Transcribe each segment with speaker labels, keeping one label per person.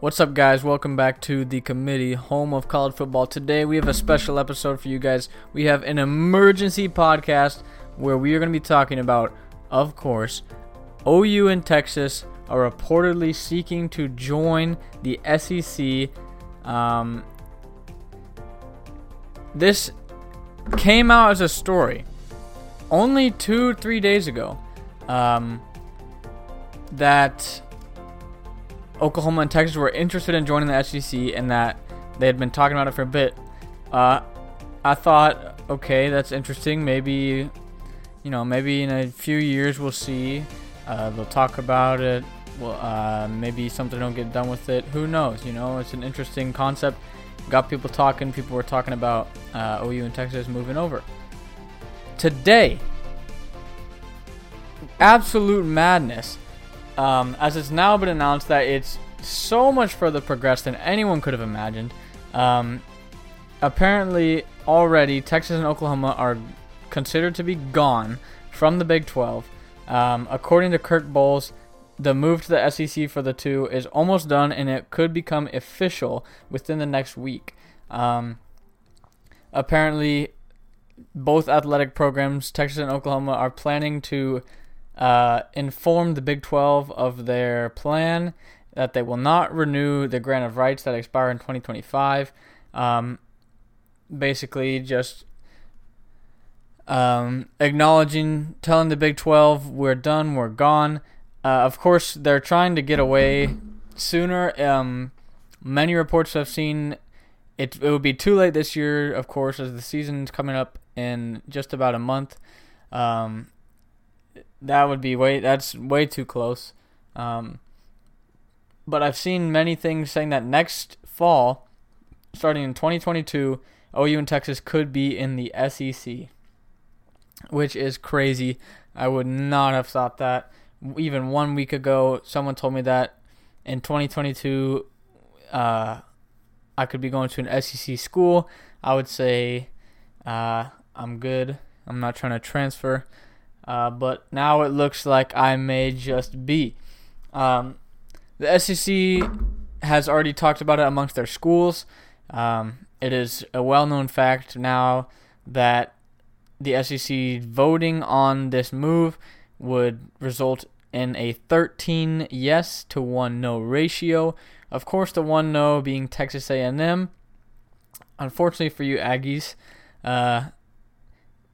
Speaker 1: What's up, guys? Welcome back to the committee, home of college football. Today, we have a special episode for you guys. We have an emergency podcast where we are going to be talking about, of course, OU and Texas are reportedly seeking to join the SEC. Um, this came out as a story only two, three days ago. Um, that Oklahoma and Texas were interested in joining the SEC and that they had been talking about it for a bit. Uh, I thought, okay, that's interesting. Maybe, you know, maybe in a few years we'll see. Uh, they'll talk about it. Well, uh, maybe something will get done with it. Who knows? You know, it's an interesting concept. Got people talking. People were talking about uh, OU and Texas moving over. Today, absolute madness. Um, as it's now been announced that it's so much further progressed than anyone could have imagined. Um, apparently, already Texas and Oklahoma are considered to be gone from the Big 12. Um, according to Kirk Bohls, the move to the SEC for the two is almost done, and it could become official within the next week. Um, apparently, both athletic programs, Texas and Oklahoma, are planning to uh, inform the Big 12 of their plan that they will not renew the grant of rights that expire in 2025. Um, basically, just um, acknowledging, telling the Big 12 we're done, we're gone. Uh, of course, they're trying to get away sooner. Um, many reports I've seen it, it would be too late this year, of course, as the season's coming up in just about a month. Um, that would be way that's way too close. Um, but I've seen many things saying that next fall, starting in 2022, OU and Texas could be in the SEC, which is crazy. I would not have thought that even one week ago. Someone told me that in 2022, uh, I could be going to an SEC school. I would say uh, I'm good. I'm not trying to transfer. Uh, but now it looks like I may just be. Um, the SEC has already talked about it amongst their schools. Um, it is a well known fact now that the SEC voting on this move would result in a 13 yes to 1 no ratio. Of course, the one no being Texas A&M. Unfortunately for you Aggies, uh,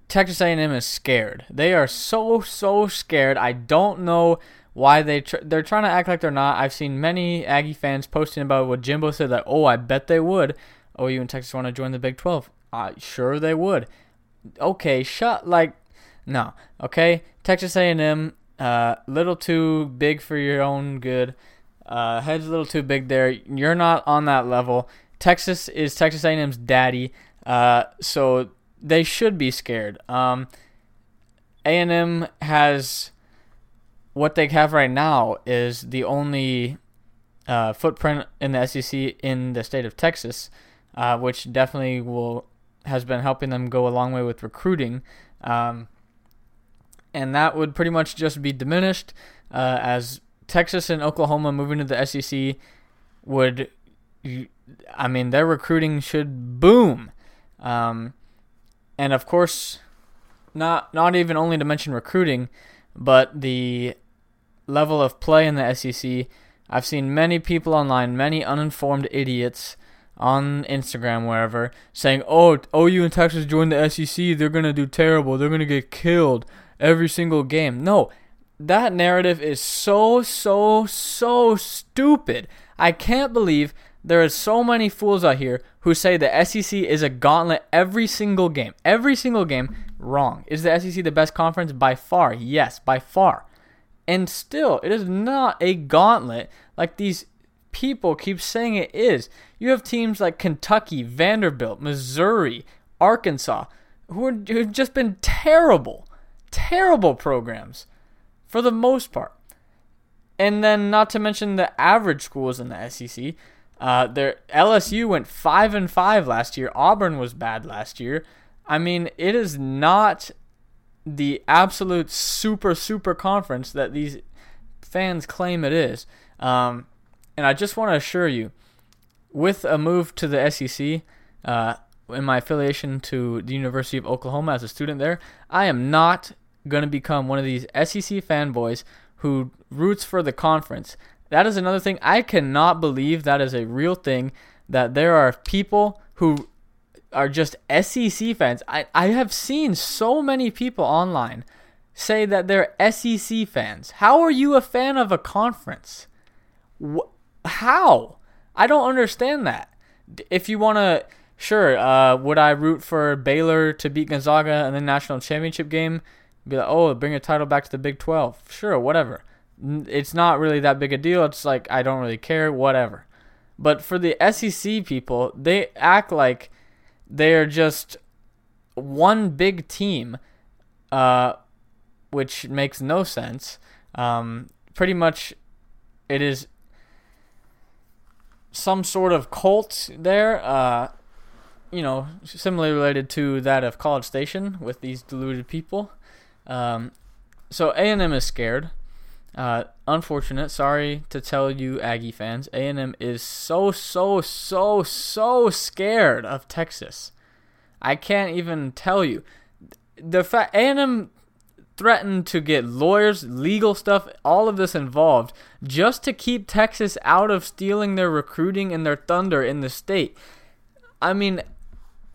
Speaker 1: Texas A&M is scared. They are so so scared. I don't know why they tr- they're trying to act like they're not. I've seen many Aggie fans posting about what Jimbo said that oh I bet they would. Oh you and Texas want to join the Big 12? Uh, sure they would. Okay, shut like no. Okay, Texas A&M uh little too big for your own good. Uh, head's a little too big there. You're not on that level. Texas is Texas A&M's daddy. Uh, so they should be scared. Um, A&M has what they have right now is the only uh, footprint in the SEC in the state of Texas, uh, which definitely will has been helping them go a long way with recruiting. Um, and that would pretty much just be diminished uh, as Texas and Oklahoma moving to the SEC would. I mean, their recruiting should boom. Um, and of course, not not even only to mention recruiting, but the level of play in the SEC. I've seen many people online, many uninformed idiots on Instagram, wherever, saying, "Oh, OU and Texas joined the SEC. They're gonna do terrible. They're gonna get killed every single game." No, that narrative is so so so stupid. I can't believe there are so many fools out here who say the SEC is a gauntlet every single game. Every single game, wrong. Is the SEC the best conference? By far, yes, by far. And still, it is not a gauntlet like these people keep saying it is. You have teams like Kentucky, Vanderbilt, Missouri, Arkansas, who, are, who have just been terrible, terrible programs for the most part. And then, not to mention the average schools in the SEC. Uh, their LSU went five and five last year. Auburn was bad last year. I mean, it is not the absolute super super conference that these fans claim it is. Um, And I just want to assure you, with a move to the SEC, uh, in my affiliation to the University of Oklahoma as a student there, I am not going to become one of these SEC fanboys who roots for the conference. That is another thing. I cannot believe that is a real thing that there are people who are just SEC fans. I, I have seen so many people online say that they're SEC fans. How are you a fan of a conference? Wh- how? I don't understand that. If you want to, sure, uh, would I root for Baylor to beat Gonzaga in the national championship game? Be like, oh, bring a title back to the Big 12. Sure, whatever. It's not really that big a deal. It's like, I don't really care, whatever. But for the SEC people, they act like they're just one big team, uh, which makes no sense. Um, pretty much, it is some sort of cult there. Uh, you know, similarly related to that of College Station with these deluded people. Um, so A and M is scared. Uh, unfortunate. Sorry to tell you, Aggie fans. A and M is so so so so scared of Texas. I can't even tell you. The fact A and M threatened to get lawyers, legal stuff, all of this involved, just to keep Texas out of stealing their recruiting and their thunder in the state. I mean,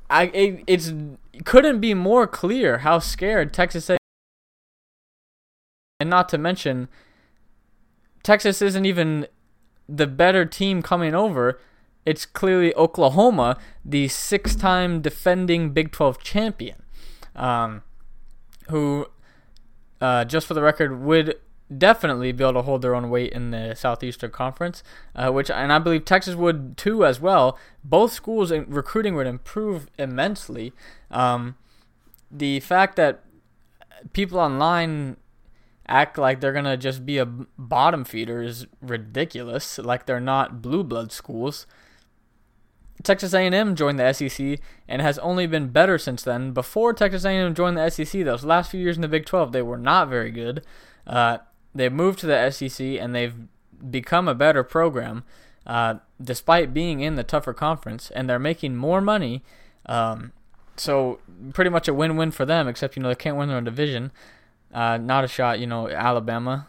Speaker 1: I it, it's couldn't be more clear how scared Texas is. And not to mention, Texas isn't even the better team coming over. It's clearly Oklahoma, the six time defending Big 12 champion, um, who, uh, just for the record, would definitely be able to hold their own weight in the Southeastern Conference, uh, which and I believe Texas would too as well. Both schools in recruiting would improve immensely. Um, the fact that people online act like they're gonna just be a bottom feeder is ridiculous. Like they're not blue blood schools. Texas A&M joined the SEC and has only been better since then. Before Texas A&M joined the SEC, those last few years in the Big 12, they were not very good. Uh, they moved to the SEC and they've become a better program, uh, despite being in the tougher conference, and they're making more money. Um, so pretty much a win-win for them, except you know they can't win their own division. Uh, not a shot, you know, Alabama.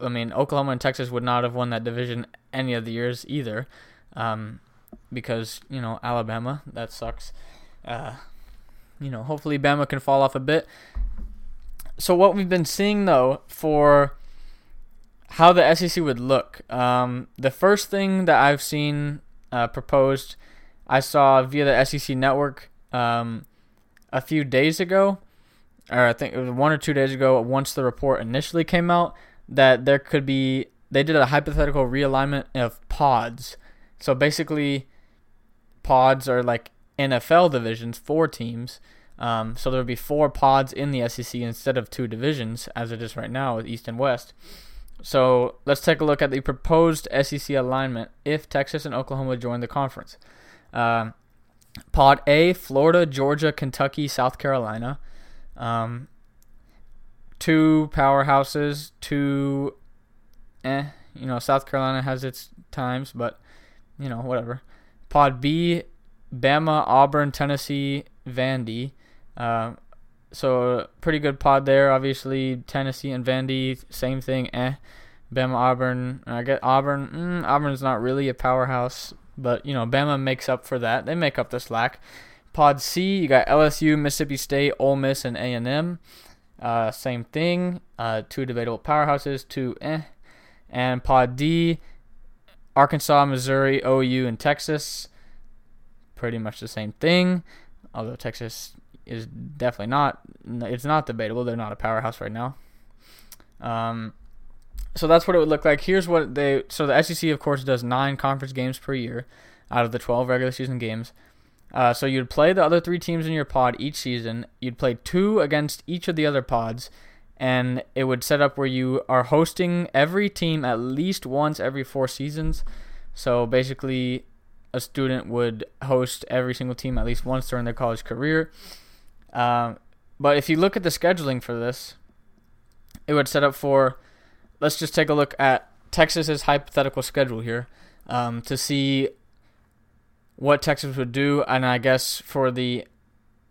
Speaker 1: I mean, Oklahoma and Texas would not have won that division any of the years either, um, because you know Alabama that sucks. Uh, you know, hopefully Bama can fall off a bit. So what we've been seeing though for how the SEC would look, um, the first thing that I've seen uh, proposed, I saw via the SEC network um, a few days ago or I think it was one or two days ago, once the report initially came out, that there could be they did a hypothetical realignment of pods. So basically, pods are like NFL divisions, four teams. Um, so there would be four pods in the SEC instead of two divisions, as it is right now with East and West. So let's take a look at the proposed SEC alignment if Texas and Oklahoma join the conference. Uh, pod A: Florida, Georgia, Kentucky, South Carolina. Um, two powerhouses, two, eh, you know, South Carolina has its times, but, you know, whatever. Pod B, Bama, Auburn, Tennessee, Vandy. Uh, so pretty good pod there. Obviously, Tennessee and Vandy, same thing. Eh. Bama, Auburn. I get Auburn. Mm, Auburn's not really a powerhouse, but you know, Bama makes up for that. They make up the slack. Pod C, you got LSU, Mississippi State, Ole Miss, and A and M. Uh, same thing. Uh, two debatable powerhouses. Two eh. And Pod D, Arkansas, Missouri, OU, and Texas. Pretty much the same thing. Although Texas is definitely not. It's not debatable. They're not a powerhouse right now. Um, so that's what it would look like. Here's what they. So the SEC, of course, does nine conference games per year out of the 12 regular season games. Uh, so you'd play the other three teams in your pod each season. You'd play two against each of the other pods, and it would set up where you are hosting every team at least once every four seasons. So basically, a student would host every single team at least once during their college career. Uh, but if you look at the scheduling for this, it would set up for. Let's just take a look at Texas's hypothetical schedule here um, to see what Texas would do, and I guess for the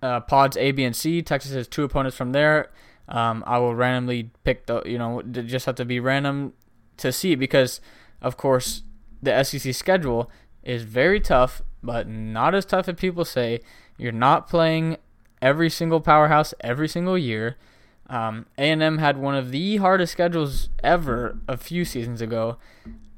Speaker 1: uh, pods A, B, and C, Texas has two opponents from there. Um, I will randomly pick the, you know, just have to be random to see because, of course, the SEC schedule is very tough, but not as tough as people say. You're not playing every single powerhouse every single year. Um, A&M had one of the hardest schedules ever a few seasons ago,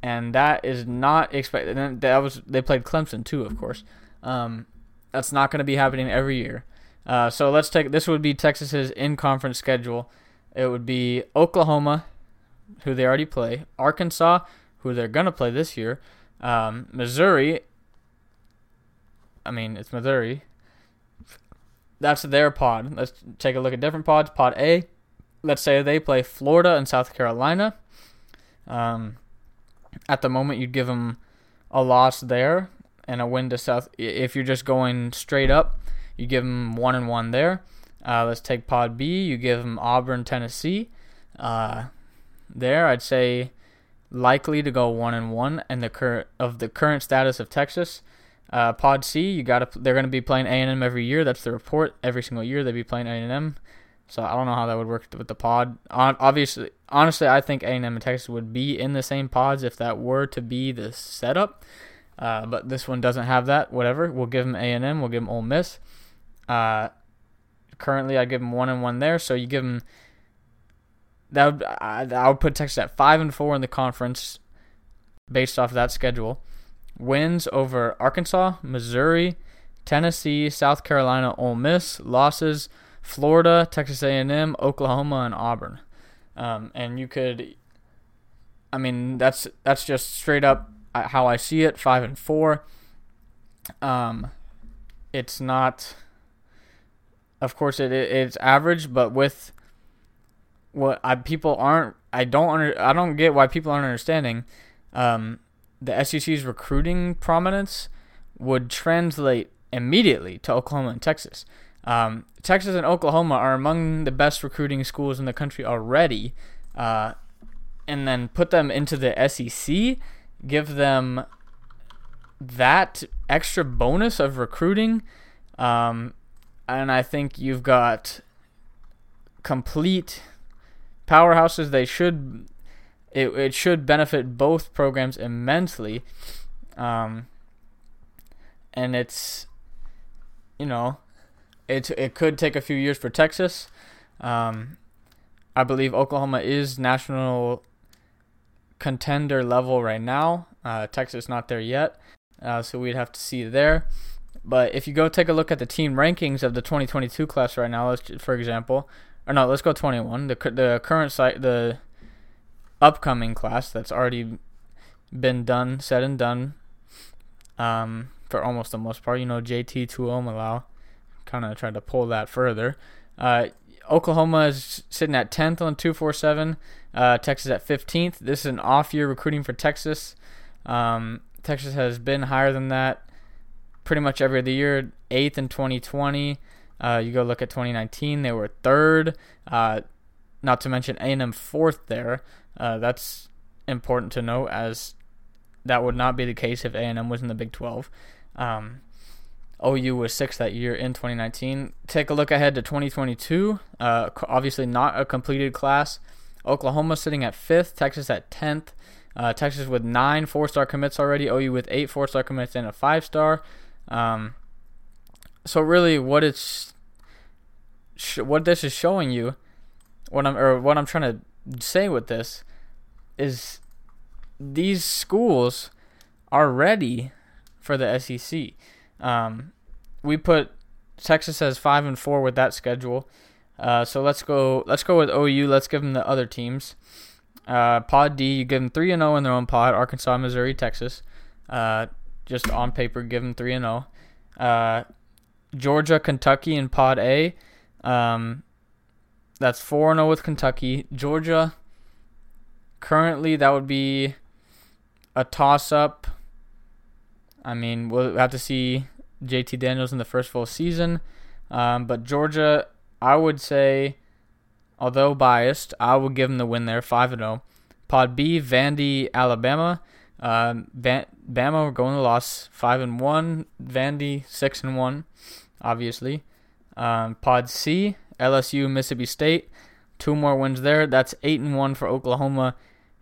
Speaker 1: and that is not expected. That was they played Clemson too, of course. Um, that's not going to be happening every year. Uh, so let's take this would be Texas's in-conference schedule. It would be Oklahoma, who they already play, Arkansas, who they're going to play this year, um, Missouri. I mean, it's Missouri. That's their pod. Let's take a look at different pods. Pod A, let's say they play Florida and South Carolina. Um, at the moment, you'd give them a loss there and a win to South. If you're just going straight up, you give them one and one there. Uh, let's take Pod B. You give them Auburn, Tennessee. Uh, there, I'd say likely to go one and one, and the current of the current status of Texas. Uh, Pod C, you got. They're going to be playing A and M every year. That's the report. Every single year they'd be playing A and M. So I don't know how that would work with the pod. Obviously, honestly, I think A and Texas would be in the same pods if that were to be the setup. Uh, but this one doesn't have that. Whatever. We'll give them A and M. We'll give them Ole Miss. Uh, currently, I give them one and one there. So you give them. That would I, I would put Texas at five and four in the conference, based off of that schedule. Wins over Arkansas, Missouri, Tennessee, South Carolina, Ole Miss. Losses Florida, Texas A&M, Oklahoma, and Auburn. Um, and you could, I mean, that's that's just straight up uh, how I see it. Five and four. Um, it's not. Of course, it it's average, but with what I, people aren't, I don't under, I don't get why people aren't understanding. Um, the SEC's recruiting prominence would translate immediately to Oklahoma and Texas. Um, Texas and Oklahoma are among the best recruiting schools in the country already. Uh, and then put them into the SEC, give them that extra bonus of recruiting. Um, and I think you've got complete powerhouses. They should it, it should benefit both programs immensely. Um, and it's you know it it could take a few years for Texas. Um, I believe Oklahoma is national contender level right now. Uh, Texas not there yet, uh, so we'd have to see there. But if you go take a look at the team rankings of the 2022 class right now, let's for example, or no, let's go 21. The the current site, the upcoming class that's already been done, said and done, um, for almost the most part. You know, JT Tuimoloau kind of tried to pull that further. Uh, Oklahoma is sitting at 10th on 247. Uh, Texas at 15th. This is an off year recruiting for Texas. Um, Texas has been higher than that pretty much every other year. Eighth in 2020. Uh, you go look at 2019, they were third. Uh, not to mention A&M fourth there. Uh, that's important to note, as that would not be the case if A&M was in the Big 12. Um, OU was sixth that year in 2019. Take a look ahead to 2022. Uh, obviously, not a completed class. Oklahoma sitting at fifth, Texas at 10th. Uh, Texas with nine four star commits already, OU with eight four star commits and a five star. Um, so really, what it's sh- what this is showing you, what I'm or what I'm trying to say with this, is these schools are ready for the SEC. Um, we put Texas as five and four with that schedule. Uh, so let's go. Let's go with OU. Let's give them the other teams. Uh, pod D, you give them three and zero oh in their own pod. Arkansas, Missouri, Texas. Uh, just on paper, give them three and zero. Oh. Uh, Georgia, Kentucky, in Pod A. Um, that's four and zero oh with Kentucky. Georgia. Currently, that would be a toss up. I mean, we'll have to see JT Daniels in the first full season. Um, but Georgia, I would say, although biased, I would give them the win there, 5 0. Pod B, Vandy, Alabama. Um, Bama we're going to loss five and one. Vandy six and one, obviously. Um, Pod C, LSU, Mississippi State, two more wins there. That's eight and one for Oklahoma.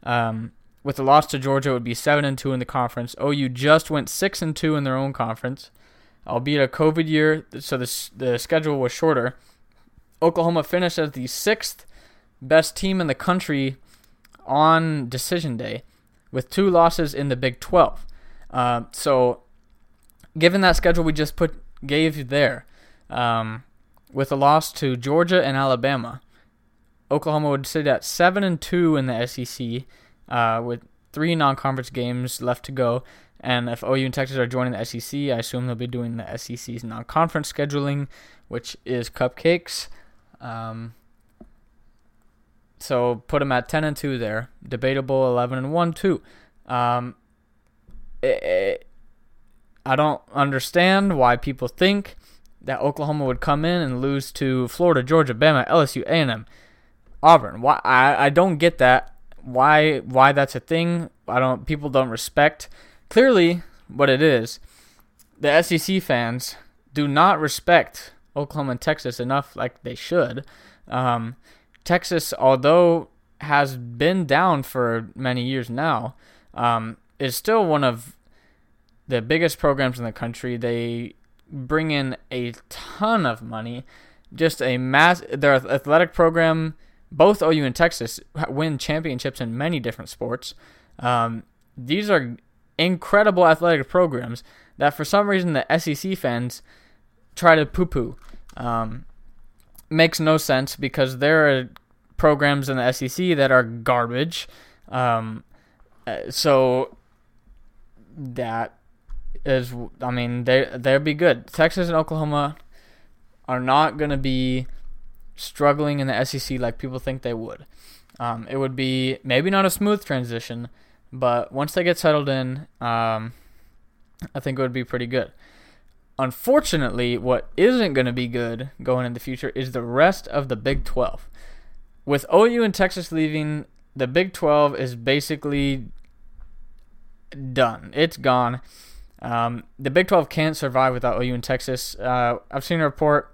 Speaker 1: Um, with the loss to Georgia, it would be seven and two in the conference. OU just went six and two in their own conference, albeit a COVID year, so the the schedule was shorter. Oklahoma finished as the sixth best team in the country on decision day, with two losses in the Big Twelve. Uh, so, given that schedule we just put gave you there, um, with a loss to Georgia and Alabama, Oklahoma would sit at seven and two in the SEC, uh, with three non-conference games left to go. And if OU and Texas are joining the SEC, I assume they'll be doing the SEC's non-conference scheduling, which is cupcakes. Um, so put them at ten and two there. Debatable eleven and one too. Um, I don't understand why people think that Oklahoma would come in and lose to Florida, Georgia, Bama, LSU, A&M, Auburn. Why I, I don't get that. Why why that's a thing? I don't. People don't respect clearly what it is. The SEC fans do not respect Oklahoma and Texas enough, like they should. Um, Texas, although has been down for many years now, um, is still one of the biggest programs in the country. They bring in a ton of money. Just a mass. Their athletic program, both OU and Texas win championships in many different sports. Um, these are incredible athletic programs that, for some reason, the SEC fans try to poo-poo. Um, makes no sense because there are programs in the SEC that are garbage. Um, uh, so that is, I mean, they they'd be good. Texas and Oklahoma are not going to be struggling in the SEC like people think they would. Um, it would be maybe not a smooth transition, but once they get settled in, um, I think it would be pretty good. Unfortunately, what isn't going to be good going in the future is the rest of the Big 12. With OU and Texas leaving, the Big 12 is basically done. It's gone. Um, the Big 12 can't survive without OU and Texas. Uh, I've seen a report.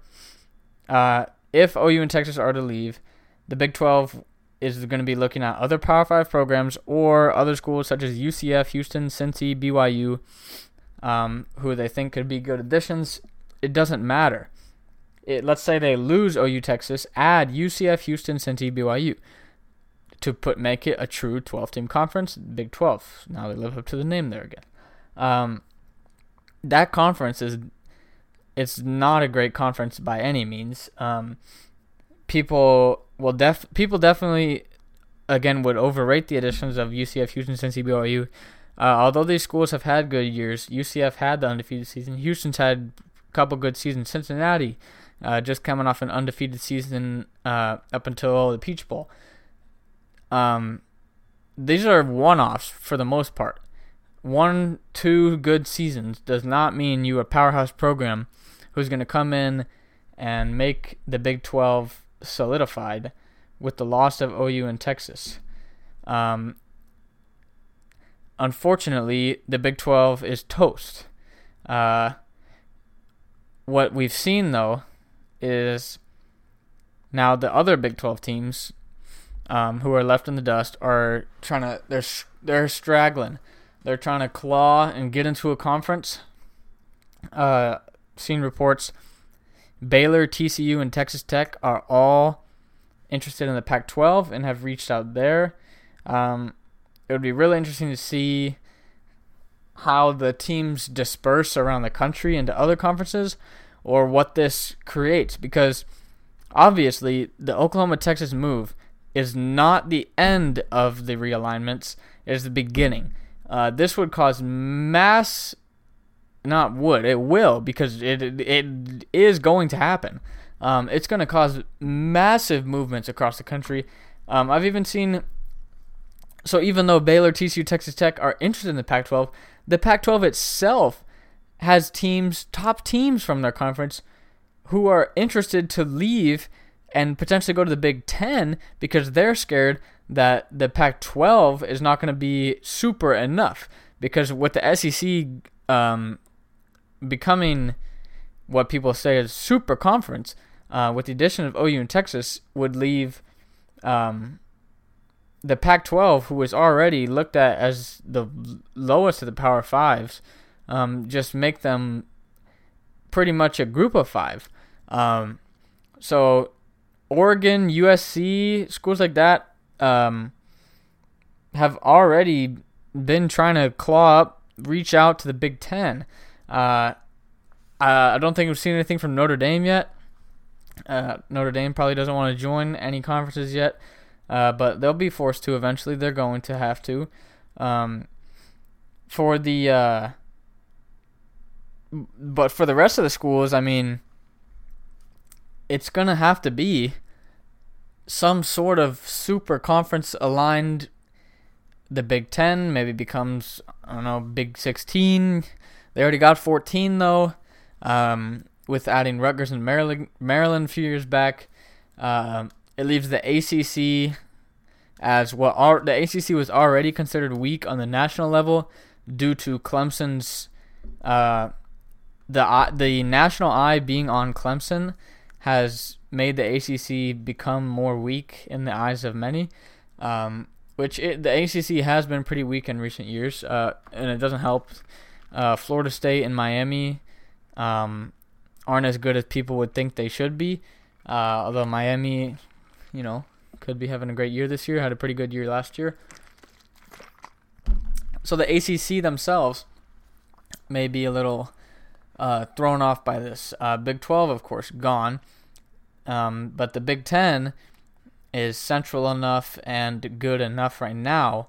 Speaker 1: Uh, if OU and Texas are to leave, the Big 12 is going to be looking at other Power 5 programs or other schools such as UCF, Houston, Cincy, BYU, um, who they think could be good additions. It doesn't matter. It, let's say they lose OU Texas, add UCF, Houston, Cincy, BYU to put make it a true 12 team conference, Big 12. Now they live up to the name there again. Um, that conference is it's not a great conference by any means. Um, people will def people definitely again would overrate the additions of UCF, Houston, Cincy, BYU. Uh, although these schools have had good years, UCF had the undefeated season. Houston's had a couple good seasons. Cincinnati, uh, just coming off an undefeated season uh, up until the Peach Bowl. Um, these are one-offs for the most part. One, two good seasons does not mean you a powerhouse program who's going to come in and make the Big 12 solidified with the loss of OU and Texas. Um, unfortunately, the Big 12 is toast. Uh, what we've seen, though, is now the other Big 12 teams um, who are left in the dust are trying to, they're, they're straggling. They're trying to claw and get into a conference. Uh, seen reports Baylor, TCU, and Texas Tech are all interested in the Pac 12 and have reached out there. Um, it would be really interesting to see how the teams disperse around the country into other conferences or what this creates because obviously the Oklahoma Texas move is not the end of the realignments, it is the beginning. Uh, this would cause mass not would it will because it it is going to happen. Um, it's going to cause massive movements across the country. Um, I've even seen so even though Baylor, TCU, Texas Tech are interested in the Pac-12, the Pac-12 itself has teams, top teams from their conference, who are interested to leave and potentially go to the Big Ten because they're scared that the Pac 12 is not going to be super enough because with the SEC um, becoming what people say is super conference, uh, with the addition of OU and Texas, would leave um, the Pac 12, who was already looked at as the lowest of the Power Fives, um, just make them pretty much a group of five. Um, so Oregon, USC, schools like that um, have already been trying to claw up, reach out to the Big Ten. Uh, I don't think we've seen anything from Notre Dame yet. Uh, Notre Dame probably doesn't want to join any conferences yet, uh, but they'll be forced to eventually. They're going to have to. Um, for the uh, but for the rest of the schools, I mean, it's gonna have to be some sort of super conference aligned. The Big Ten maybe becomes I don't know Big Sixteen. They already got fourteen though, um, with adding Rutgers and Maryland. Maryland a few years back. Uh, it leaves the ACC as what the ACC was already considered weak on the national level due to Clemson's uh, the the national eye being on Clemson has made the ACC become more weak in the eyes of many, um, which it, the ACC has been pretty weak in recent years, uh, and it doesn't help. Uh, Florida State and Miami um, aren't as good as people would think they should be, uh, although Miami, you know, could be having a great year this year. Had a pretty good year last year. So the ACC themselves may be a little uh, thrown off by this. Uh, Big 12, of course, gone. Um, but the Big 10 is central enough and good enough right now,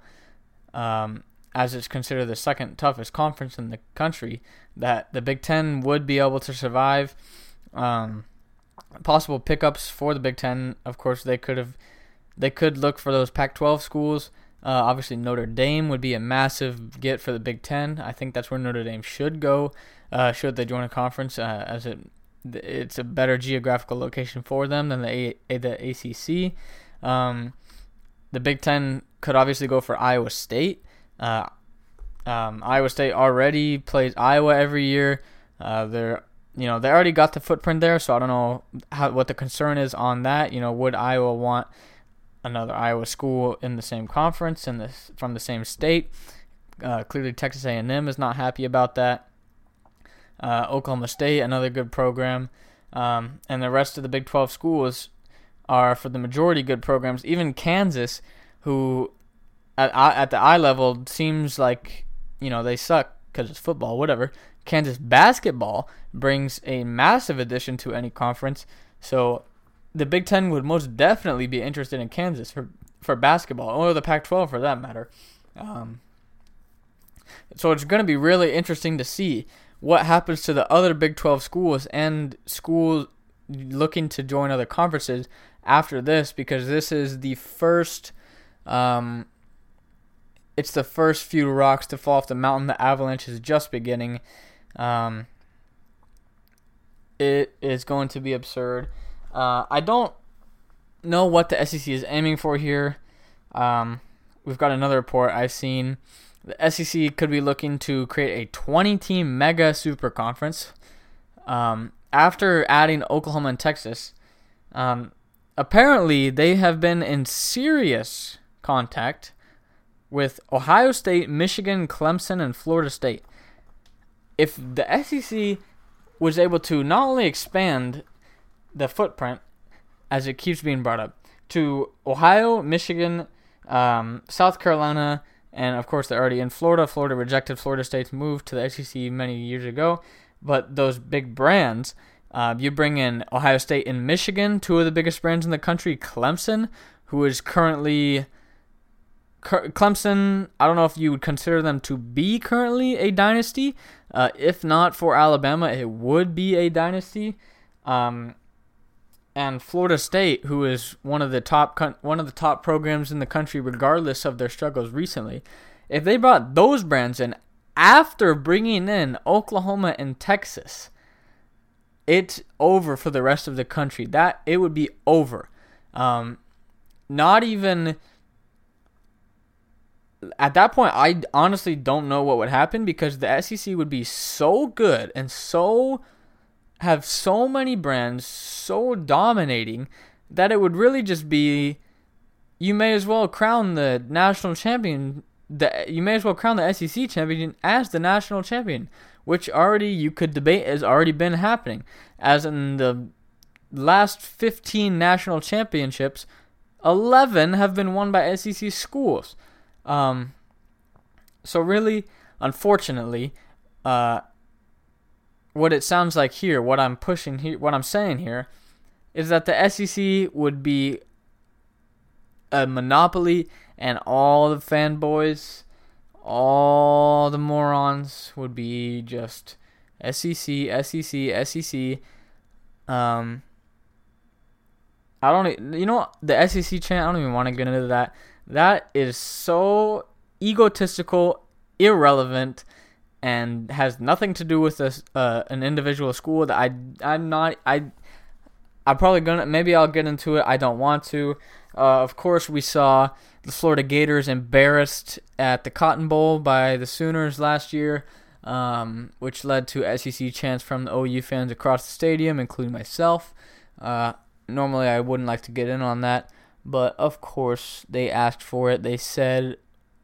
Speaker 1: um, as it's considered the second toughest conference in the country, that the Big 10 would be able to survive. Um, possible pickups for the Big 10, of course, they could have. They could look for those Pac-12 schools. Uh, obviously, Notre Dame would be a massive get for the Big Ten. I think that's where Notre Dame should go uh, should they join a conference, uh, as it it's a better geographical location for them than the a- the ACC. Um, the Big Ten could obviously go for Iowa State. Uh, um, Iowa State already plays Iowa every year. Uh, they're you know they already got the footprint there, so I don't know how what the concern is on that. You know, would Iowa want another Iowa school in the same conference and this from the same state? Uh, clearly, Texas A&M is not happy about that. Uh, Oklahoma State, another good program. Um, and the rest of the Big 12 schools are, for the majority, good programs. Even Kansas, who at, at the eye level seems like, you know, they suck because it's football, whatever. Kansas basketball brings a massive addition to any conference. So the Big Ten would most definitely be interested in Kansas for, for basketball, or the Pac 12 for that matter. Um, so it's going to be really interesting to see what happens to the other Big 12 schools and schools looking to join other conferences after this because this is the first um, it's the first few rocks to fall off the mountain. The avalanche is just beginning. Um, it is going to be absurd. Uh, i don't know what the sec is aiming for here. Um, we've got another report i've seen. The SEC could be looking to create a 20 team mega super conference. Um, after adding Oklahoma and Texas, um, apparently they have been in serious contact with Ohio State, Michigan, Clemson, and Florida State. If the SEC was able to not only expand the footprint, as it keeps being brought up, to Ohio, Michigan, um, South Carolina, and of course, they're already in Florida. Florida rejected Florida State's move to the SEC many years ago. But those big brands, uh, you bring in Ohio State and Michigan, two of the biggest brands in the country. Clemson, who is currently Clemson, I don't know if you would consider them to be currently a dynasty. Uh, if not for Alabama, it would be a dynasty. Um, and Florida State, who is one of the top one of the top programs in the country, regardless of their struggles recently, if they brought those brands in after bringing in Oklahoma and Texas, it's over for the rest of the country. That it would be over. Um, not even at that point, I honestly don't know what would happen because the SEC would be so good and so have so many brands so dominating that it would really just be you may as well crown the national champion the you may as well crown the SEC champion as the national champion which already you could debate has already been happening. As in the last 15 national championships 11 have been won by SEC schools um, so really unfortunately uh, what it sounds like here, what I'm pushing here, what I'm saying here, is that the SEC would be a monopoly, and all the fanboys, all the morons would be just SEC, SEC, SEC. Um, I don't, you know, the SEC chant. I don't even want to get into that. That is so egotistical, irrelevant and has nothing to do with uh, an individual school that I I'm not I I'm probably gonna maybe I'll get into it. I don't want to. Uh, of course, we saw the Florida Gators embarrassed at the Cotton Bowl by the Sooners last year, um, which led to SEC chants from the OU fans across the stadium, including myself. Uh, normally, I wouldn't like to get in on that, but of course, they asked for it. They said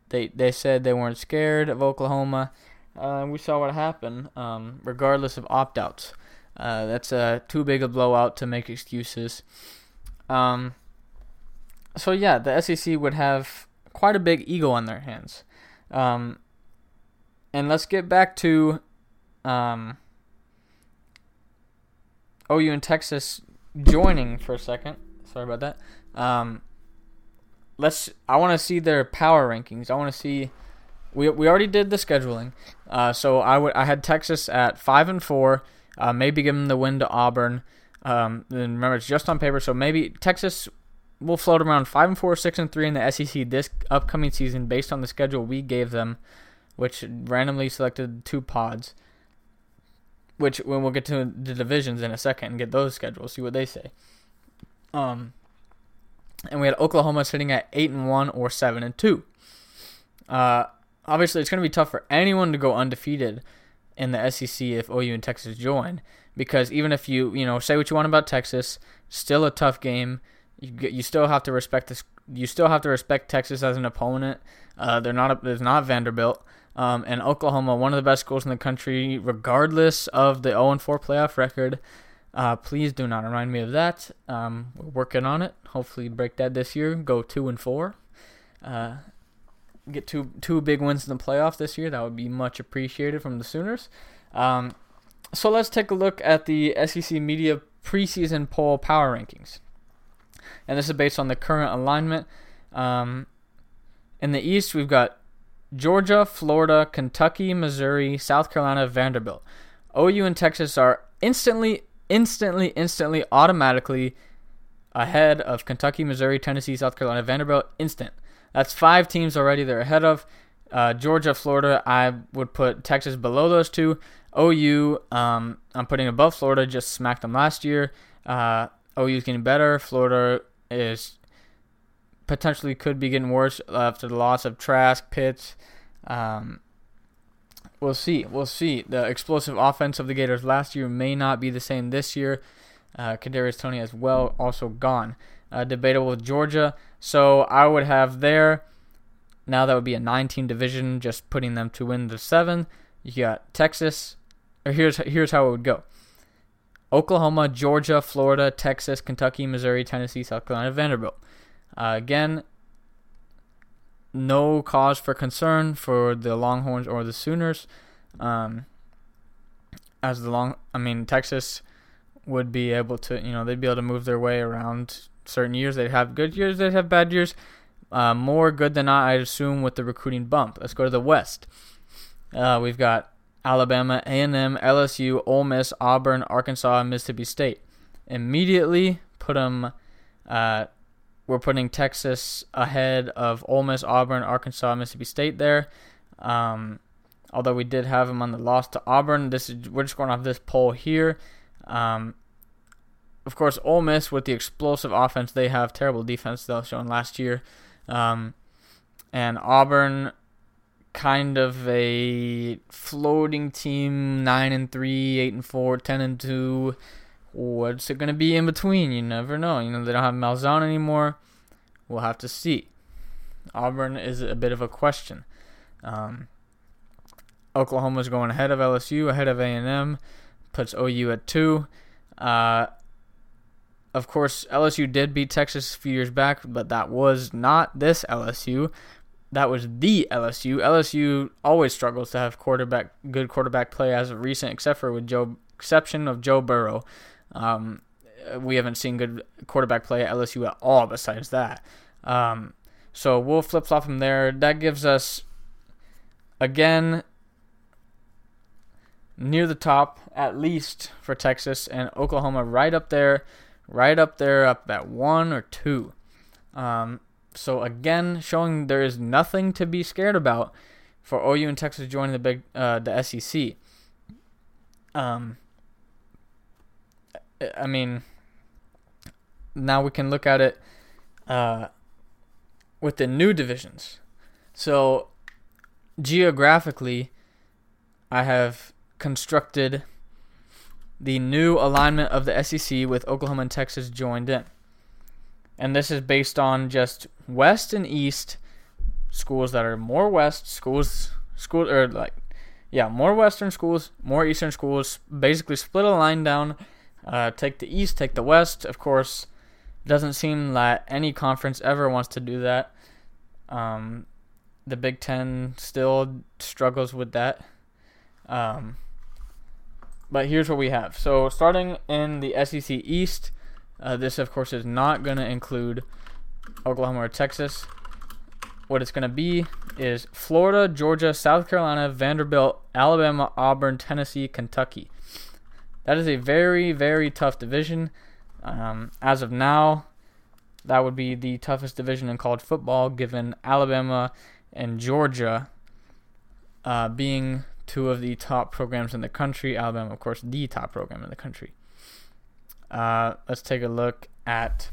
Speaker 1: they they said they weren't scared of Oklahoma uh, we saw what happened, um, regardless of opt outs. Uh, that's uh, too big a blowout to make excuses. Um, so, yeah, the SEC would have quite a big ego on their hands. Um, and let's get back to um, OU and Texas joining for a second. Sorry about that. Um, let's. I want to see their power rankings. I want to see we we already did the scheduling. Uh, so I would I had Texas at five and four. Uh, maybe give them the win to Auburn. Um, and remember, it's just on paper, so maybe Texas will float around five and four, six and three in the SEC this upcoming season based on the schedule we gave them, which randomly selected two pods. Which when we'll get to the divisions in a second and get those schedules, see what they say. Um, and we had Oklahoma sitting at eight and one or seven and two. Uh, obviously it's going to be tough for anyone to go undefeated in the SEC if OU and Texas join because even if you you know say what you want about Texas, still a tough game. You you still have to respect this. You still have to respect Texas as an opponent. Uh, they're not. There's not Vanderbilt. Um, and Oklahoma, one of the best schools in the country, regardless of the 0 4 playoff record. Uh, please do not remind me of that. Um, we're working on it. Hopefully, break that this year. Go two and four. Uh, get two two big wins in the playoff this year. That would be much appreciated from the Sooners. Um, so let's take a look at the SEC Media preseason poll power rankings, and this is based on the current alignment. Um, in the East, we've got Georgia, Florida, Kentucky, Missouri, South Carolina, Vanderbilt. OU and Texas are instantly, instantly, instantly, automatically ahead of Kentucky, Missouri, Tennessee, South Carolina, Vanderbilt. Instant. That's five teams already they're ahead of. Uh, Georgia, Florida, I would put Texas below those two. OU, um, I'm putting above Florida, just smacked them last year. Uh, OU is getting better. Florida is potentially could be getting worse after the loss of Trask, Pitts. Um, we'll see. We'll see. The explosive offense of the Gators last year may not be the same this year. Uh, Kadarius Toney as well, also gone. Uh, debatable with Georgia. So I would have there. Now that would be a nine-team division, just putting them to win the seven. You got Texas. Or here's here's how it would go: Oklahoma, Georgia, Florida, Texas, Kentucky, Missouri, Tennessee, South Carolina, Vanderbilt. Uh, again, no cause for concern for the Longhorns or the Sooners. Um, as the long, I mean, Texas would be able to, you know, they'd be able to move their way around certain years. They'd have good years, they'd have bad years. Uh, more good than not, I assume, with the recruiting bump. Let's go to the West. Uh, we've got Alabama, A&M, LSU, Ole Miss, Auburn, Arkansas, and Mississippi State. Immediately put them. Uh, we're putting Texas ahead of Ole Miss, Auburn, Arkansas, Mississippi State there. Um, although we did have them on the loss to Auburn, this is we're just going off this poll here. Um, of course, Ole Miss with the explosive offense they have, terrible defense though shown last year. Um, and Auburn kind of a floating team 9 and 3 8 and 4 10 and 2 what's it to be in between? You never know. You know they don't have malzahn anymore. We'll have to see. Auburn is a bit of a question. Um, oklahoma's going ahead of lsu ahead of a&m puts ou at 2 uh, of course lsu did beat texas a few years back but that was not this lsu that was the LSU. LSU always struggles to have quarterback good quarterback play as of recent, except for with Joe exception of Joe Burrow. Um, we haven't seen good quarterback play at LSU at all. Besides that, um, so we'll flip flop from there. That gives us again near the top at least for Texas and Oklahoma, right up there, right up there, up at one or two. Um, so again, showing there is nothing to be scared about for OU and Texas joining the big uh, the SEC. Um, I mean, now we can look at it uh, with the new divisions. So geographically, I have constructed the new alignment of the SEC with Oklahoma and Texas joined in and this is based on just west and east schools that are more west schools school or like yeah more western schools more eastern schools basically split a line down uh, take the east take the west of course doesn't seem that any conference ever wants to do that um, the big ten still struggles with that um, but here's what we have so starting in the sec east uh, this, of course, is not going to include Oklahoma or Texas. What it's going to be is Florida, Georgia, South Carolina, Vanderbilt, Alabama, Auburn, Tennessee, Kentucky. That is a very, very tough division. Um, as of now, that would be the toughest division in college football, given Alabama and Georgia uh, being two of the top programs in the country. Alabama, of course, the top program in the country. Uh, let's take a look at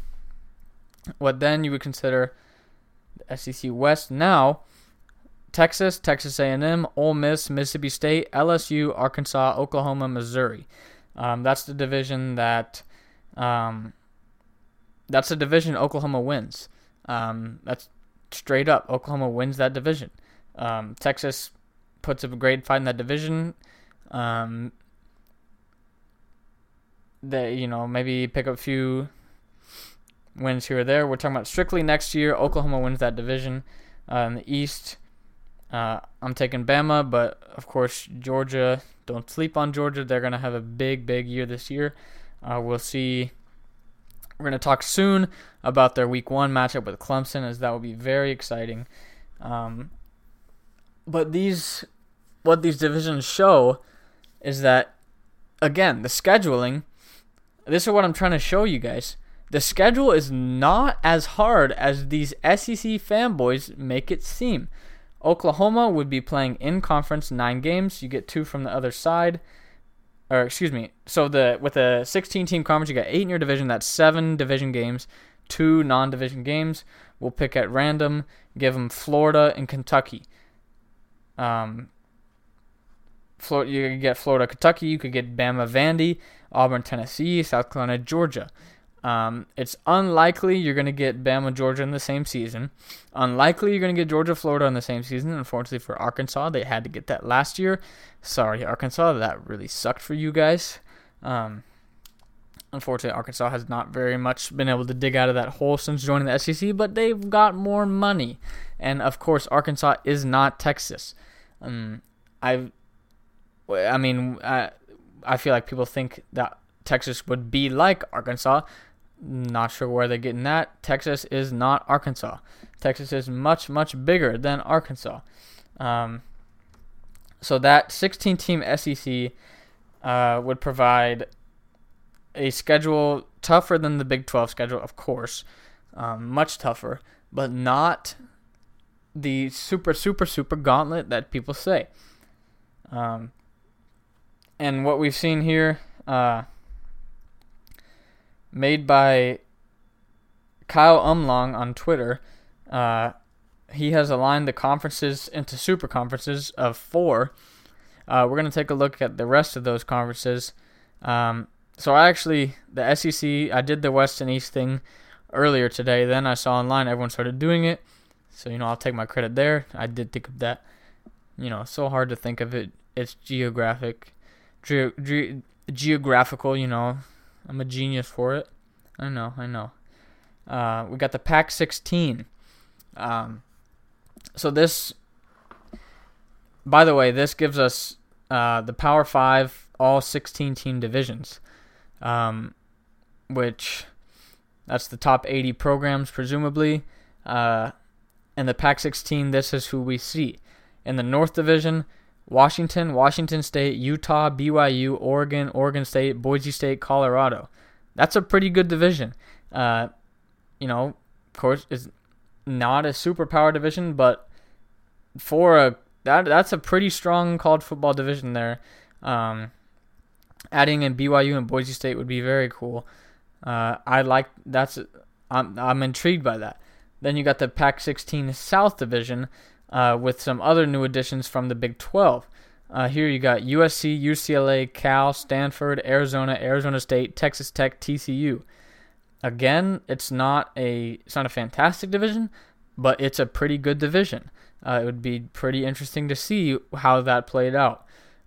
Speaker 1: what then you would consider the SEC West. Now, Texas, Texas A&M, Ole Miss, Mississippi State, LSU, Arkansas, Oklahoma, Missouri. Um, that's the division that um, that's the division Oklahoma wins. Um, that's straight up. Oklahoma wins that division. Um, Texas puts up a great fight in that division. Um, that you know maybe pick up a few wins here or there. We're talking about strictly next year. Oklahoma wins that division uh, in the East. Uh, I'm taking Bama, but of course Georgia. Don't sleep on Georgia. They're gonna have a big, big year this year. Uh, we'll see. We're gonna talk soon about their Week One matchup with Clemson, as that will be very exciting. Um, but these, what these divisions show, is that again the scheduling this is what I'm trying to show you guys. The schedule is not as hard as these SEC fanboys make it seem. Oklahoma would be playing in conference nine games. You get two from the other side. Or excuse me. So the with a 16 team conference, you got eight in your division. That's seven division games, two non-division games. We'll pick at random. Give them Florida and Kentucky. Um, Florida, you could get Florida, Kentucky. You could get Bama, Vandy. Auburn, Tennessee, South Carolina, Georgia. Um, it's unlikely you're going to get Bama, Georgia in the same season. Unlikely you're going to get Georgia, Florida in the same season. Unfortunately for Arkansas, they had to get that last year. Sorry, Arkansas, that really sucked for you guys. Um, unfortunately, Arkansas has not very much been able to dig out of that hole since joining the SEC, but they've got more money. And of course, Arkansas is not Texas. Um, I, I mean, I, I feel like people think that Texas would be like Arkansas. Not sure where they're getting that. Texas is not Arkansas. Texas is much, much bigger than Arkansas. Um, so that 16 team SEC uh, would provide a schedule tougher than the Big 12 schedule, of course, um, much tougher, but not the super, super, super gauntlet that people say. Um, and what we've seen here, uh, made by Kyle Umlong on Twitter, uh, he has aligned the conferences into super conferences of four. Uh, we're going to take a look at the rest of those conferences. Um, so I actually, the SEC, I did the West and East thing earlier today. Then I saw online everyone started doing it. So, you know, I'll take my credit there. I did think of that. You know, so hard to think of it. It's geographic, ge- ge- geographical, you know. I'm a genius for it. I know, I know. Uh, we got the Pac 16. Um, so this, by the way, this gives us uh, the Power Five, all 16 team divisions, um, which that's the top 80 programs presumably. Uh, and the Pac 16, this is who we see in the North Division. Washington, Washington State, Utah, BYU, Oregon, Oregon State, Boise State, Colorado. That's a pretty good division. Uh, you know, of course, it's not a superpower division, but for a that that's a pretty strong college football division there. Um, adding in BYU and Boise State would be very cool. Uh, I like that's I'm I'm intrigued by that. Then you got the Pac-16 South Division uh, with some other new additions from the Big 12. Uh, here you got USC, UCLA, Cal, Stanford, Arizona, Arizona State, Texas Tech, TCU. Again, it's not a it's not a fantastic division, but it's a pretty good division. Uh, it would be pretty interesting to see how that played out.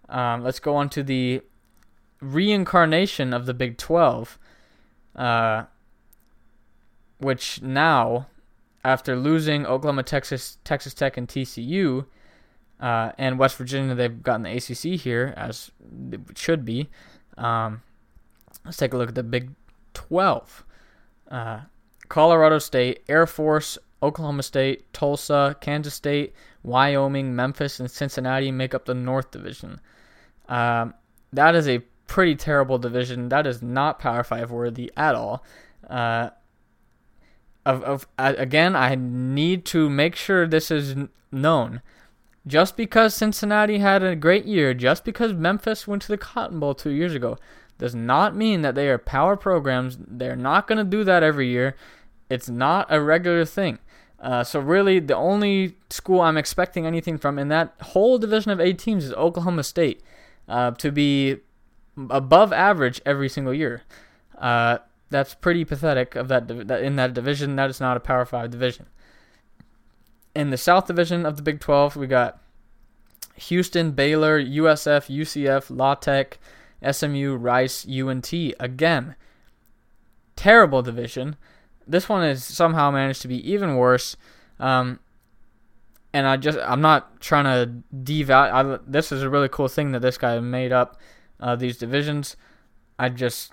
Speaker 1: Um, let's go on to the reincarnation of the Big 12, uh, which now, after losing Oklahoma, Texas, Texas Tech, and TCU, uh, and West Virginia, they've gotten the ACC here, as it should be. Um, let's take a look at the Big 12. Uh, Colorado State, Air Force, Oklahoma State, Tulsa, Kansas State, Wyoming, Memphis, and Cincinnati make up the North Division. Um, that is a pretty terrible division. That is not Power Five worthy at all. Uh, of, of uh, again, I need to make sure this is known. Just because Cincinnati had a great year, just because Memphis went to the Cotton Bowl two years ago, does not mean that they are power programs. They're not going to do that every year. It's not a regular thing. Uh, so really, the only school I'm expecting anything from in that whole division of eight teams is Oklahoma State uh, to be above average every single year. Uh, that's pretty pathetic of that, in that division. That is not a Power Five division. In the South Division of the Big 12, we got Houston, Baylor, USF, UCF, La Tech, SMU, Rice, UNT. Again, terrible division. This one has somehow managed to be even worse. Um, and I just I'm not trying to devalue. this is a really cool thing that this guy made up uh, these divisions. I just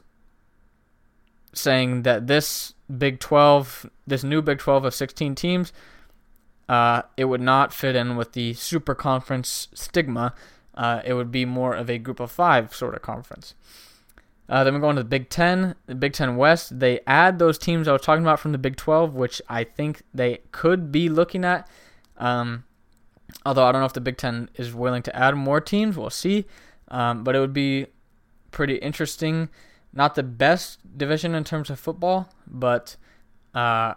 Speaker 1: saying that this Big 12, this new Big 12 of 16 teams, uh, it would not fit in with the super conference stigma. Uh, it would be more of a group of five sort of conference. Uh, then we go on to the Big Ten, the Big Ten West. They add those teams I was talking about from the Big 12, which I think they could be looking at. Um, although I don't know if the Big Ten is willing to add more teams. We'll see. Um, but it would be pretty interesting. Not the best division in terms of football, but uh,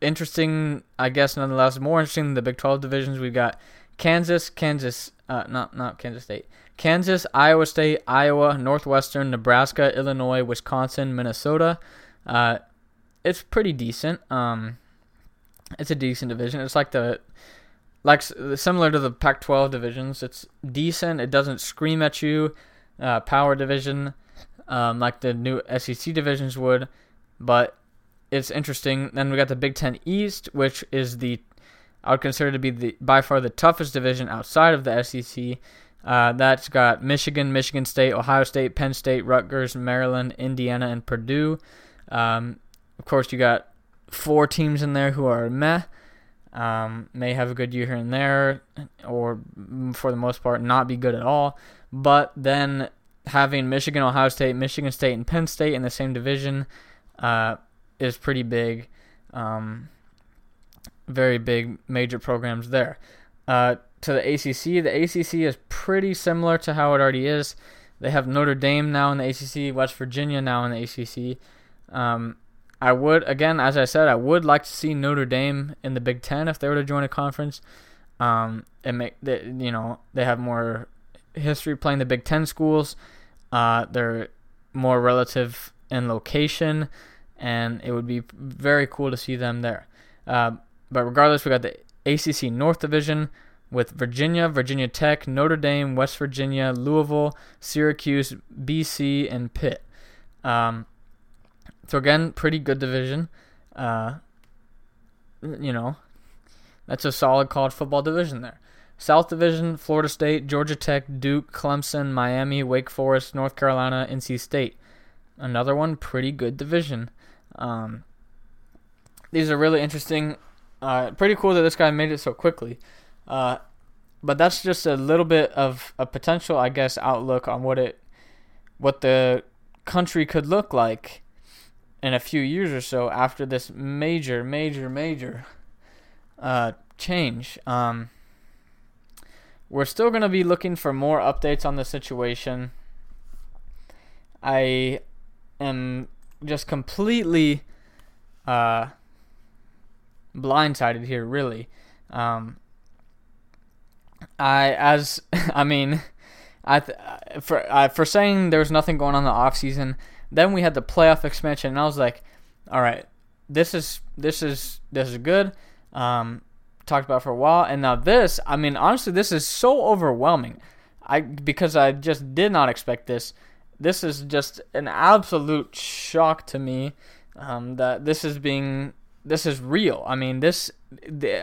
Speaker 1: interesting, I guess, nonetheless. More interesting than the Big 12 divisions. We've got Kansas, Kansas, uh, not not Kansas State. Kansas, Iowa State, Iowa, Northwestern, Nebraska, Illinois, Wisconsin, Minnesota. Uh, it's pretty decent. Um, it's a decent division. It's like the like similar to the Pac-12 divisions. It's decent. It doesn't scream at you. Uh, power division, um, like the new SEC divisions would, but it's interesting. Then we got the Big Ten East, which is the I would consider to be the by far the toughest division outside of the SEC. Uh, that's got Michigan, Michigan State, Ohio State, Penn State, Rutgers, Maryland, Indiana, and Purdue. Um, of course, you got four teams in there who are meh. Um, may have a good year here and there, or for the most part, not be good at all. But then having Michigan, Ohio State, Michigan State, and Penn State in the same division uh, is pretty big. Um, very big major programs there. Uh, to the ACC, the ACC is pretty similar to how it already is. They have Notre Dame now in the ACC, West Virginia now in the ACC. Um, I would again, as I said, I would like to see Notre Dame in the Big Ten if they were to join a conference. Um, and make they, you know they have more history playing the Big Ten schools. Uh, they're more relative in location, and it would be very cool to see them there. Uh, but regardless, we got the ACC North Division with Virginia, Virginia Tech, Notre Dame, West Virginia, Louisville, Syracuse, BC, and Pitt. Um, so again, pretty good division. Uh, you know, that's a solid college football division there. South Division, Florida State, Georgia Tech, Duke, Clemson, Miami, Wake Forest, North Carolina, NC State. Another one, pretty good division. Um, these are really interesting. Uh, pretty cool that this guy made it so quickly. Uh, but that's just a little bit of a potential, I guess, outlook on what it, what the country could look like in a few years or so after this major, major, major uh, change. Um, we're still going to be looking for more updates on the situation. I am just completely uh, blindsided here, really. Um, I as I mean, I th- for uh, for saying there was nothing going on in the off season. Then we had the playoff expansion, and I was like, all right, this is this is this is good. Um, talked about for a while, and now this. I mean, honestly, this is so overwhelming. I because I just did not expect this. This is just an absolute shock to me um, that this is being this is real. I mean, this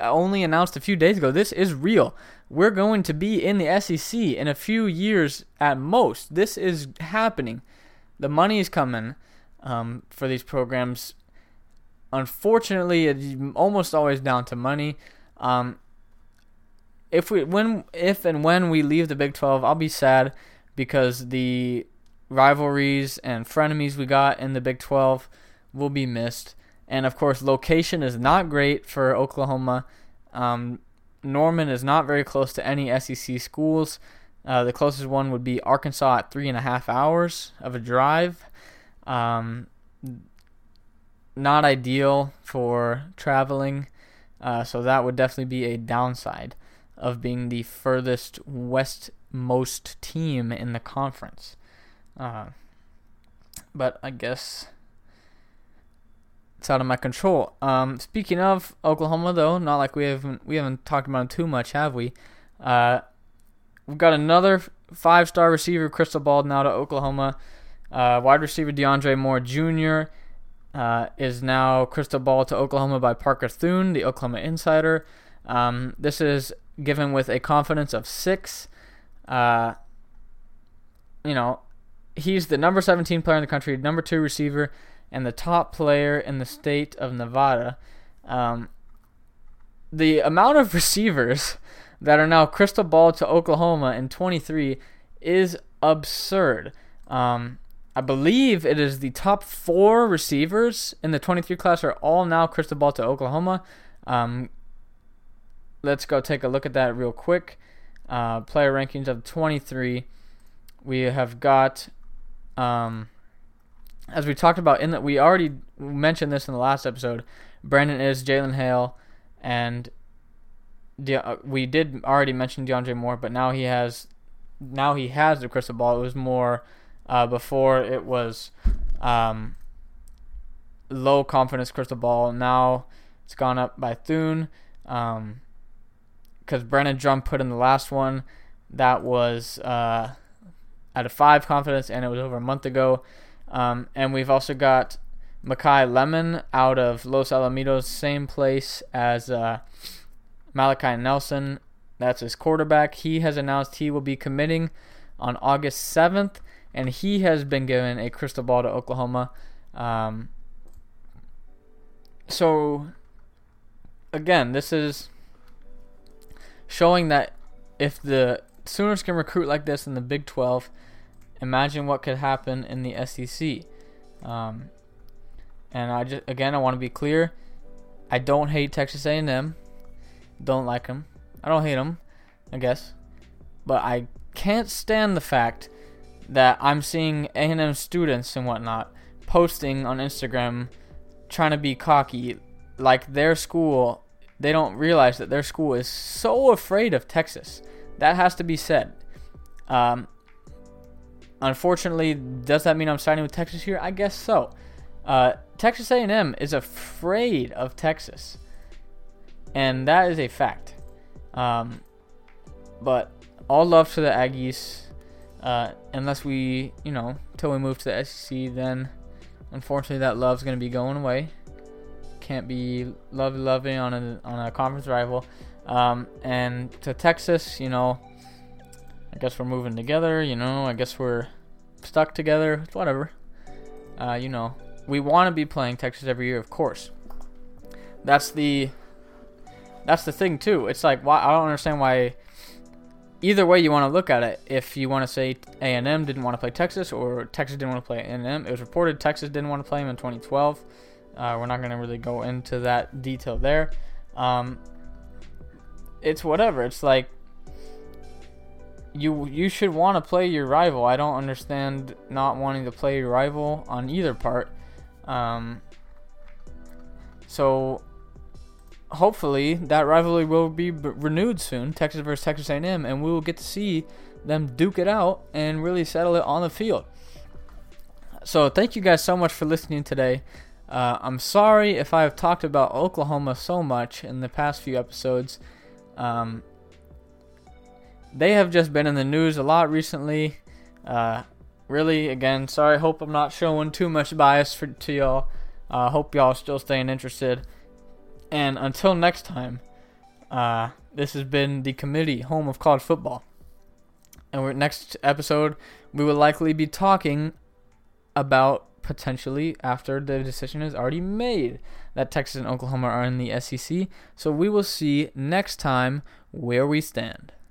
Speaker 1: only announced a few days ago. This is real. We're going to be in the SEC in a few years at most. This is happening. The money is coming um, for these programs. Unfortunately, it's almost always down to money. Um, if we when if and when we leave the Big 12, I'll be sad because the rivalries and frenemies we got in the Big 12 will be missed. And of course, location is not great for Oklahoma. Um, Norman is not very close to any SEC schools. Uh, the closest one would be Arkansas at three and a half hours of a drive. Um, not ideal for traveling. Uh, so that would definitely be a downside of being the furthest westmost team in the conference. Uh, but I guess it's out of my control. Um, speaking of Oklahoma, though, not like we haven't we haven't talked about too much, have we? Uh, we've got another five-star receiver, crystal ball now to Oklahoma. Uh, wide receiver DeAndre Moore Jr uh, is now crystal ball to Oklahoma by Parker Thune, the Oklahoma insider. Um, this is given with a confidence of six. Uh, you know, he's the number 17 player in the country, number two receiver, and the top player in the state of Nevada. Um, the amount of receivers that are now crystal ball to Oklahoma in 23 is absurd. Um, I believe it is the top four receivers in the 23 class are all now crystal ball to Oklahoma. Um, let's go take a look at that real quick. Uh, player rankings of 23. We have got, um, as we talked about in that we already mentioned this in the last episode. Brandon Inniss Jalen Hale, and De- uh, we did already mention DeAndre Moore, but now he has, now he has the crystal ball. It was more uh, before it was um, low confidence crystal ball. Now it's gone up by Thune. Um, because Brennan Drum put in the last one that was uh, at a five confidence, and it was over a month ago. Um, and we've also got Makai Lemon out of Los Alamitos, same place as uh, Malachi Nelson. That's his quarterback. He has announced he will be committing on August 7th and he has been given a crystal ball to Oklahoma. Um, so, again, this is showing that if the Sooners can recruit like this in the Big 12, imagine what could happen in the SEC. Um, and I just again, I want to be clear. I don't hate Texas A&M. Don't like them. I don't hate them, I guess. But I can't stand the fact that I'm seeing A&M students and whatnot posting on Instagram trying to be cocky, like their school, they don't realize that their school is so afraid of Texas. That has to be said. Um, unfortunately, does that mean I'm siding with Texas here? I guess so. Uh, Texas A&M is afraid of Texas, and that is a fact. Um, but all love to the Aggies. Uh, unless we, you know, till we move to the SEC, then unfortunately that love's gonna be going away. Can't be lovey lovey on a on a conference rival. Um, and to Texas, you know, I guess we're moving together. You know, I guess we're stuck together. Whatever. Uh, you know, we want to be playing Texas every year, of course. That's the that's the thing too. It's like why I don't understand why either way you want to look at it. If you want to say A&M didn't want to play Texas or Texas didn't want to play A&M, it was reported Texas didn't want to play him in 2012. Uh, we're not going to really go into that detail there. Um, it's whatever. It's like you you should want to play your rival. I don't understand not wanting to play your rival on either part. Um, so hopefully that rivalry will be b- renewed soon, Texas versus Texas A&M, and we will get to see them duke it out and really settle it on the field. So thank you guys so much for listening today. Uh, I'm sorry if I have talked about Oklahoma so much in the past few episodes. Um, they have just been in the news a lot recently. Uh, really, again, sorry. Hope I'm not showing too much bias for, to y'all. Uh, hope y'all are still staying interested. And until next time, uh, this has been the committee, home of college football. And next episode, we will likely be talking about potentially after the decision is already made that Texas and Oklahoma are in the SEC. So we will see next time where we stand.